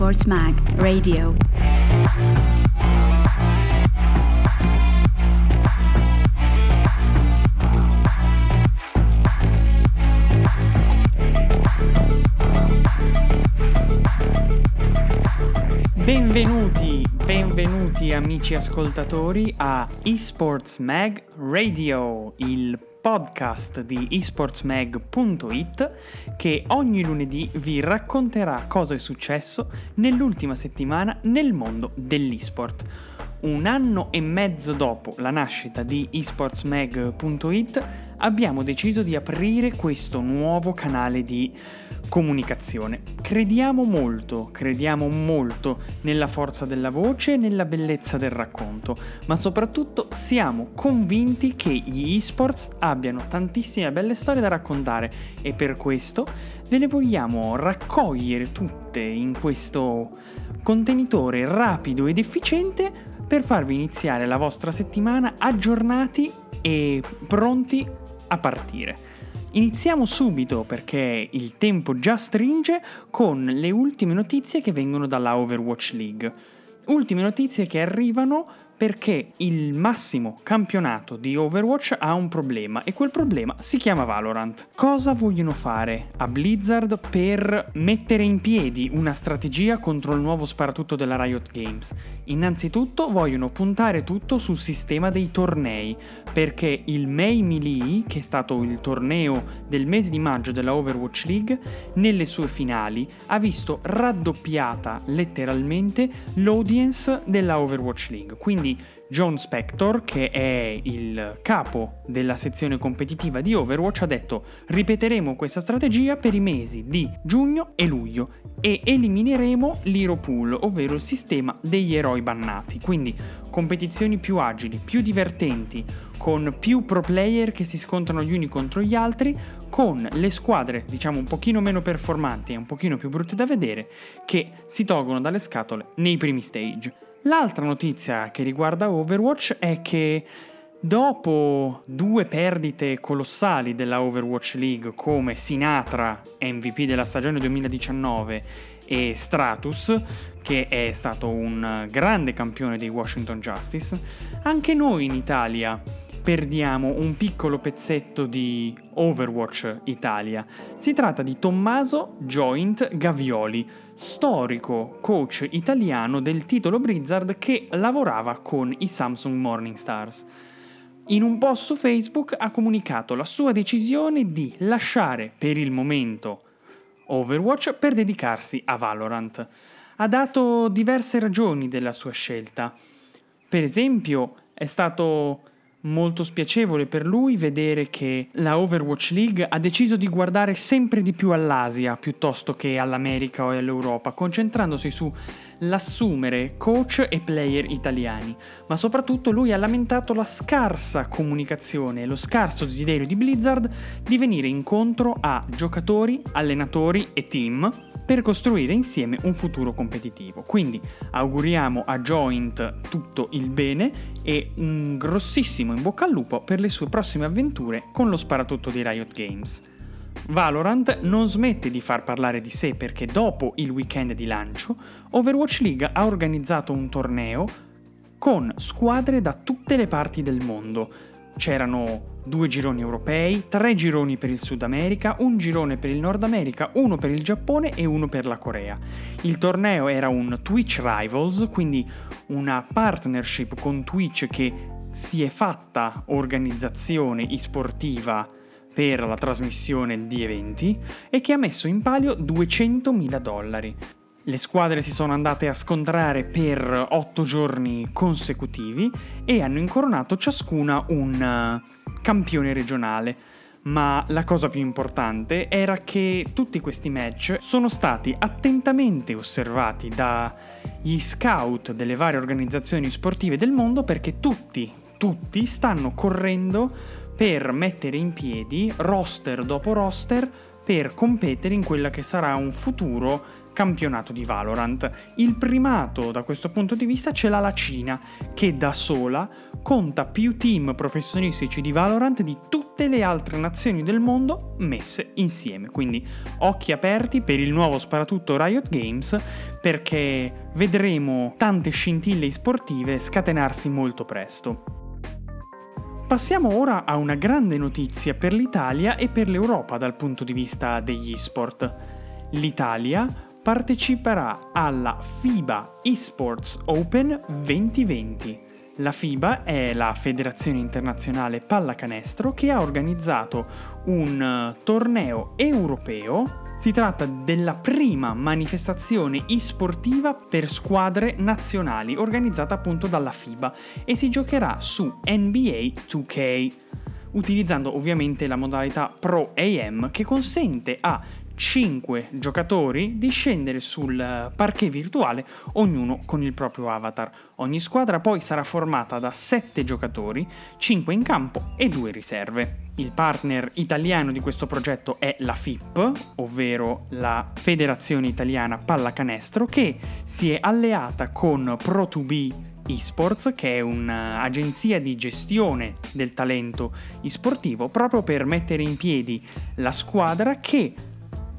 Esports Mag Radio. Benvenuti, benvenuti amici ascoltatori a Esports Mag Radio, il podcast di esportsmag.it che ogni lunedì vi racconterà cosa è successo nell'ultima settimana nel mondo dell'esport. Un anno e mezzo dopo la nascita di esportsmag.it abbiamo deciso di aprire questo nuovo canale di comunicazione. Crediamo molto, crediamo molto nella forza della voce e nella bellezza del racconto, ma soprattutto siamo convinti che gli esports abbiano tantissime belle storie da raccontare e per questo ve le vogliamo raccogliere tutte in questo contenitore rapido ed efficiente per farvi iniziare la vostra settimana aggiornati e pronti a partire. Iniziamo subito perché il tempo già stringe con le ultime notizie che vengono dalla Overwatch League. Ultime notizie che arrivano perché il massimo campionato di Overwatch ha un problema e quel problema si chiama Valorant. Cosa vogliono fare a Blizzard per mettere in piedi una strategia contro il nuovo sparatutto della Riot Games? Innanzitutto vogliono puntare tutto sul sistema dei tornei, perché il May Melee, che è stato il torneo del mese di maggio della Overwatch League, nelle sue finali ha visto raddoppiata letteralmente l'audience della Overwatch League. Quindi quindi John Spector, che è il capo della sezione competitiva di Overwatch, ha detto ripeteremo questa strategia per i mesi di giugno e luglio e elimineremo l'Hero Pool, ovvero il sistema degli eroi bannati. Quindi competizioni più agili, più divertenti, con più pro player che si scontrano gli uni contro gli altri, con le squadre diciamo un pochino meno performanti e un pochino più brutte da vedere che si tolgono dalle scatole nei primi stage. L'altra notizia che riguarda Overwatch è che dopo due perdite colossali della Overwatch League come Sinatra, MVP della stagione 2019, e Stratus, che è stato un grande campione dei Washington Justice, anche noi in Italia perdiamo un piccolo pezzetto di Overwatch Italia. Si tratta di Tommaso Joint Gavioli, storico coach italiano del titolo Blizzard che lavorava con i Samsung Morning Stars. In un post su Facebook ha comunicato la sua decisione di lasciare per il momento Overwatch per dedicarsi a Valorant. Ha dato diverse ragioni della sua scelta. Per esempio, è stato molto spiacevole per lui vedere che la Overwatch League ha deciso di guardare sempre di più all'Asia piuttosto che all'America o all'Europa, concentrandosi sull'assumere coach e player italiani. Ma soprattutto lui ha lamentato la scarsa comunicazione e lo scarso desiderio di Blizzard di venire incontro a giocatori, allenatori e team per costruire insieme un futuro competitivo. Quindi auguriamo a Joint tutto il bene e un grossissimo in bocca al lupo per le sue prossime avventure con lo sparatutto di Riot Games. Valorant non smette di far parlare di sé perché dopo il weekend di lancio, Overwatch League ha organizzato un torneo con squadre da tutte le parti del mondo, c'erano due gironi europei, tre gironi per il Sud America, un girone per il Nord America, uno per il Giappone e uno per la Corea. Il torneo era un Twitch Rivals, quindi una partnership con Twitch che si è fatta organizzazione e-sportiva per la trasmissione di eventi e che ha messo in palio 200.000 dollari. Le squadre si sono andate a scontrare per otto giorni consecutivi e hanno incoronato ciascuna un eh, campione regionale. Ma la cosa più importante era che tutti questi match sono stati attentamente osservati dagli scout delle varie organizzazioni sportive del mondo perché tutti, tutti stanno correndo per mettere in piedi roster dopo roster per competere in quella che sarà un futuro campionato di Valorant. Il primato da questo punto di vista ce l'ha la Cina, che da sola conta più team professionistici di Valorant di tutte le altre nazioni del mondo messe insieme. Quindi occhi aperti per il nuovo sparatutto Riot Games perché vedremo tante scintille sportive scatenarsi molto presto. Passiamo ora a una grande notizia per l'Italia e per l'Europa dal punto di vista degli sport. L'Italia parteciperà alla FIBA Esports Open 2020. La FIBA è la Federazione Internazionale Pallacanestro che ha organizzato un eh, torneo europeo si tratta della prima manifestazione e-sportiva per squadre nazionali organizzata appunto dalla FIBA e si giocherà su NBA 2K, utilizzando ovviamente la modalità Pro AM che consente a 5 giocatori di scendere sul parquet virtuale, ognuno con il proprio avatar. Ogni squadra poi sarà formata da 7 giocatori, 5 in campo e 2 riserve. Il partner italiano di questo progetto è la FIP, ovvero la Federazione Italiana Pallacanestro, che si è alleata con Pro2B eSports, che è un'agenzia di gestione del talento esportivo, proprio per mettere in piedi la squadra che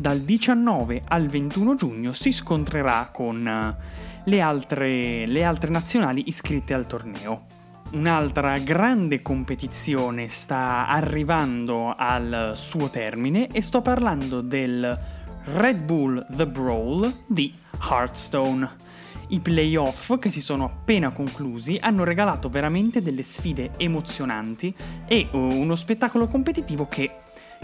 dal 19 al 21 giugno si scontrerà con le altre, le altre nazionali iscritte al torneo un'altra grande competizione sta arrivando al suo termine e sto parlando del Red Bull The Brawl di Hearthstone. I playoff che si sono appena conclusi hanno regalato veramente delle sfide emozionanti e uh, uno spettacolo competitivo che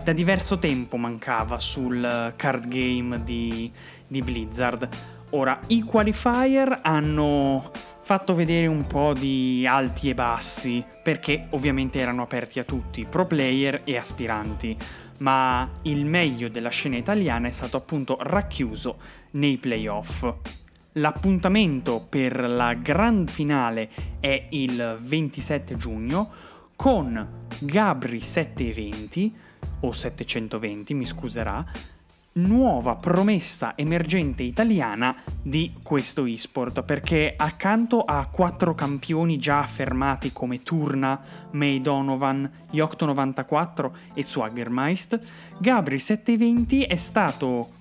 da diverso tempo mancava sul card game di, di Blizzard. Ora, i qualifier hanno fatto vedere un po' di alti e bassi, perché ovviamente erano aperti a tutti, pro player e aspiranti, ma il meglio della scena italiana è stato appunto racchiuso nei playoff. L'appuntamento per la grand finale è il 27 giugno con Gabri 720 o 720, mi scuserà, nuova promessa emergente italiana di questo esport perché accanto a quattro campioni già affermati come Turna, May Donovan, Yocto94 e Swaggermeist, Gabri 720 è stato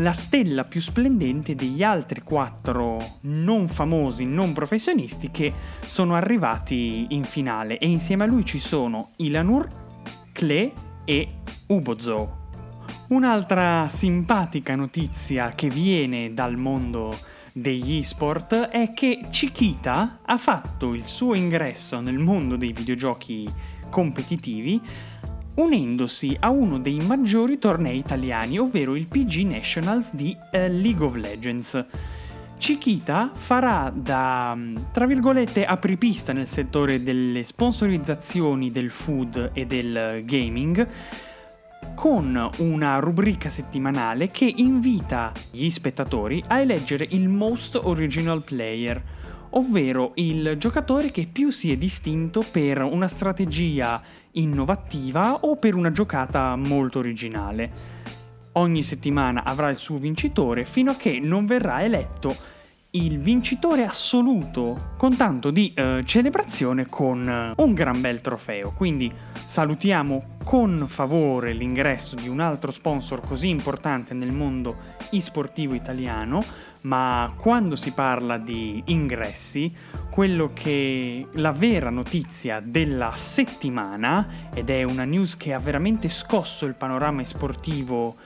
la stella più splendente degli altri quattro non famosi, non professionisti che sono arrivati in finale. E insieme a lui ci sono Ilanur, Cle e Ubozo. Un'altra simpatica notizia che viene dal mondo degli esport è che Chiquita ha fatto il suo ingresso nel mondo dei videogiochi competitivi unendosi a uno dei maggiori tornei italiani, ovvero il PG Nationals di uh, League of Legends. Chiquita farà da, tra virgolette, apripista nel settore delle sponsorizzazioni del food e del gaming, con una rubrica settimanale che invita gli spettatori a eleggere il Most Original Player, ovvero il giocatore che più si è distinto per una strategia innovativa o per una giocata molto originale. Ogni settimana avrà il suo vincitore fino a che non verrà eletto il vincitore assoluto con tanto di eh, celebrazione con eh, un gran bel trofeo. Quindi salutiamo con favore l'ingresso di un altro sponsor così importante nel mondo e-sportivo italiano, ma quando si parla di ingressi, quello che la vera notizia della settimana, ed è una news che ha veramente scosso il panorama sportivo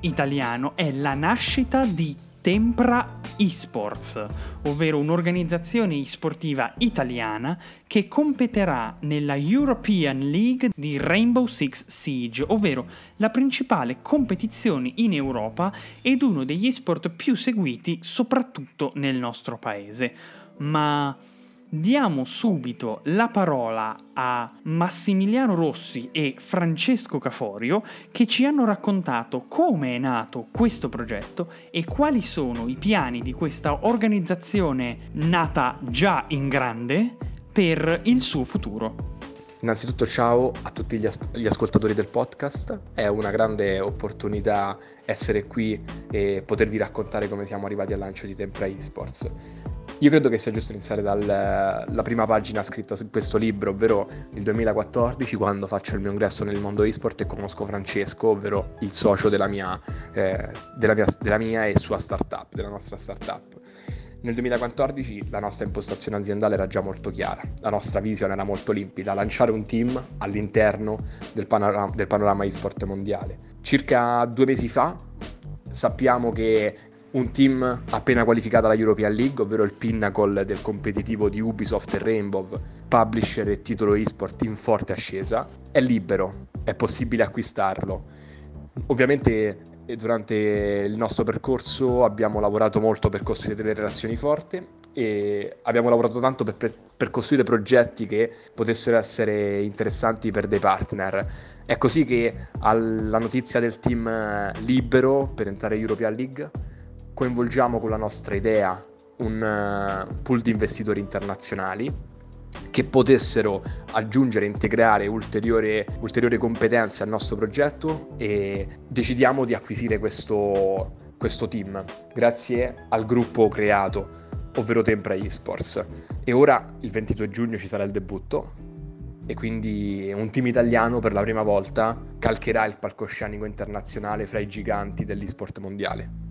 italiano, è la nascita di Tempra Esports, ovvero un'organizzazione esportiva italiana che competerà nella European League di Rainbow Six Siege, ovvero la principale competizione in Europa ed uno degli esport più seguiti soprattutto nel nostro paese. Ma diamo subito la parola a Massimiliano Rossi e Francesco Caforio che ci hanno raccontato come è nato questo progetto e quali sono i piani di questa organizzazione nata già in grande per il suo futuro. Innanzitutto ciao a tutti gli, as- gli, ascoltatori del podcast, è una grande opportunità essere qui e potervi raccontare come siamo arrivati al lancio di Tempra Esports. Io credo che sia giusto iniziare dalla prima pagina scritta su questo libro, ovvero il 2014, quando faccio il mio ingresso nel mondo esport e conosco Francesco, ovvero il socio della mia, eh, della mia, della mia e sua startup, della nostra startup. Nel 2014 la nostra impostazione aziendale era già molto chiara, la nostra visione era molto limpida, lanciare un team all'interno del panorama, del panorama e-sport mondiale. Circa due mesi fa sappiamo che un team appena qualificato alla European League, ovvero il pinnacle del competitivo di Ubisoft e Rainbow, publisher e titolo eSport in forte ascesa, è libero, è possibile acquistarlo. Ovviamente durante il nostro percorso abbiamo lavorato molto per costruire delle relazioni forti e abbiamo lavorato tanto per, per, costruire progetti che potessero essere interessanti per dei partner. È così che alla notizia del team libero per entrare in European League coinvolgiamo con la nostra idea un uh, pool di investitori internazionali che potessero aggiungere integrare ulteriori, ulteriori competenze al nostro progetto e decidiamo di acquisire questo, questo team grazie al gruppo creato, ovvero Tempra Esports. E ora il 22 giugno ci sarà il debutto e quindi un team italiano per la prima volta calcherà il palcoscenico internazionale fra i giganti dell'esport mondiale.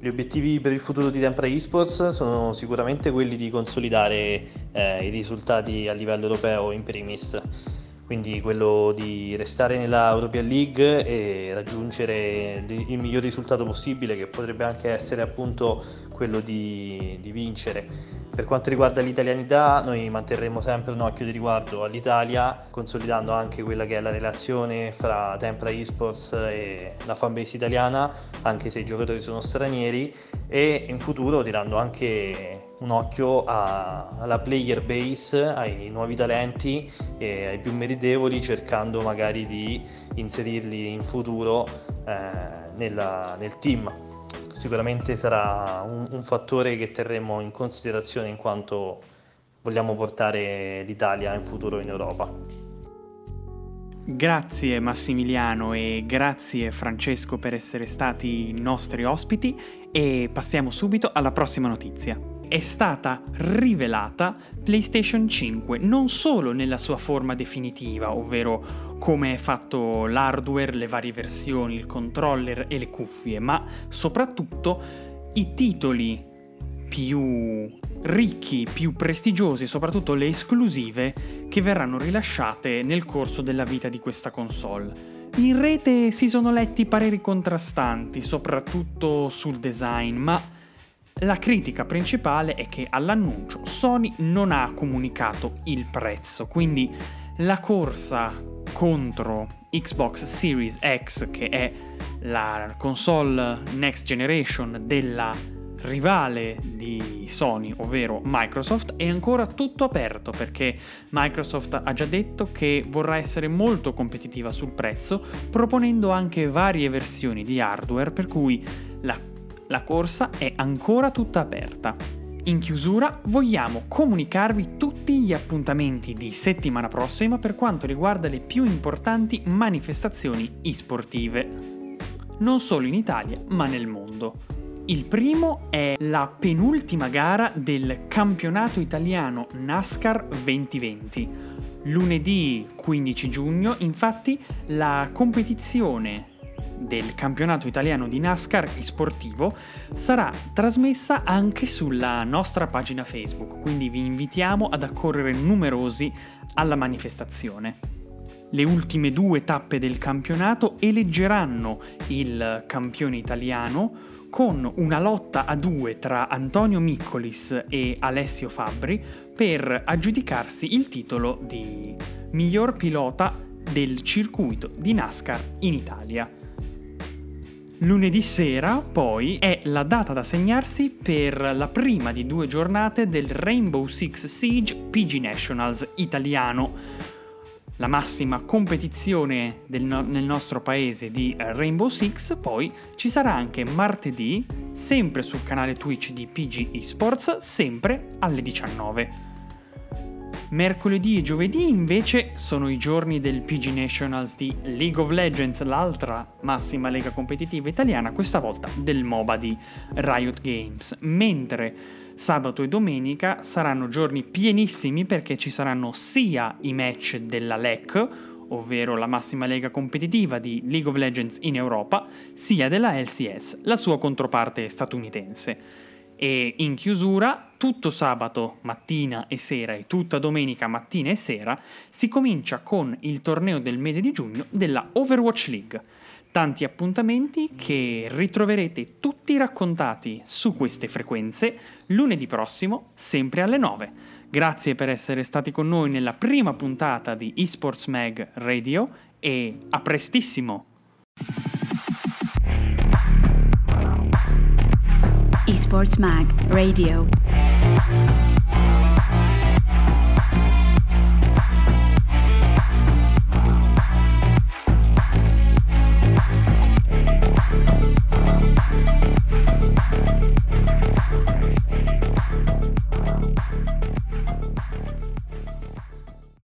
Gli obiettivi per il futuro di Tempra Esports sono sicuramente quelli di consolidare eh, i risultati a livello europeo in primis, quindi quello di restare nella European League e raggiungere il miglior risultato possibile che potrebbe anche essere appunto quello di, di vincere. Per quanto riguarda l'italianità, noi manterremo sempre un occhio di riguardo all'Italia, consolidando anche quella che è la relazione fra Tempra Esports e la fanbase italiana, anche se i giocatori sono stranieri, e in futuro tirando anche un occhio a, alla player base, ai nuovi talenti e ai più meritevoli, cercando magari di inserirli in futuro eh, nella, nel team sicuramente sarà un, un fattore che terremo in considerazione in quanto vogliamo portare l'Italia in futuro in Europa. Grazie Massimiliano e grazie Francesco per essere stati nostri ospiti e passiamo subito alla prossima notizia. È stata rivelata PlayStation 5 non solo nella sua forma definitiva, ovvero come è fatto l'hardware, le varie versioni, il controller e le cuffie, ma soprattutto i titoli più ricchi, più prestigiosi soprattutto le esclusive che verranno rilasciate nel corso della vita di questa console. In rete si sono letti pareri contrastanti, soprattutto sul design, ma la critica principale è che all'annuncio Sony non ha comunicato il prezzo, quindi la corsa contro Xbox Series X, che è la console next generation della rivale di Sony, ovvero Microsoft, è ancora tutto aperto perché Microsoft ha già detto che vorrà essere molto competitiva sul prezzo, proponendo anche varie versioni di hardware, per cui la, la corsa è ancora tutta aperta. In chiusura vogliamo comunicarvi tutti gli appuntamenti di settimana prossima per quanto riguarda le più importanti manifestazioni e-sportive, non solo in Italia ma nel mondo. Il primo è la penultima gara del campionato italiano NASCAR 2020. Lunedì 15 giugno, infatti, la competizione del campionato italiano di NASCAR sportivo sarà trasmessa anche sulla nostra pagina Facebook, quindi vi invitiamo ad accorrere numerosi alla manifestazione. Le ultime due tappe del campionato eleggeranno il campione italiano con una lotta a due tra Antonio Miccolis e Alessio Fabbri per aggiudicarsi il titolo di miglior pilota del circuito di NASCAR in Italia. Lunedì sera, poi, è la data da segnarsi per la prima di due giornate del Rainbow Six Siege PG Nationals italiano. la massima competizione no- nel nostro paese di Rainbow Six, poi ci sarà anche martedì, sempre sul canale Twitch di PG Esports, sempre alle 19. Mercoledì e giovedì invece sono i giorni del PG Nationals di League of Legends, l'altra massima lega competitiva italiana, questa volta del MOBA di Riot Games, mentre sabato e domenica saranno giorni pienissimi perché ci saranno sia i match della LEC, ovvero la massima lega competitiva di League of Legends in Europa, sia della LCS, la sua controparte statunitense. E in chiusura, tutto sabato mattina e sera e tutta domenica mattina e sera, si comincia con il torneo del mese di giugno della Overwatch League. Tanti appuntamenti che ritroverete tutti raccontati su queste frequenze lunedì prossimo, sempre alle 9. Grazie per essere stati con noi nella prima puntata di eSports Mag Radio e a prestissimo! Esports Mag Radio.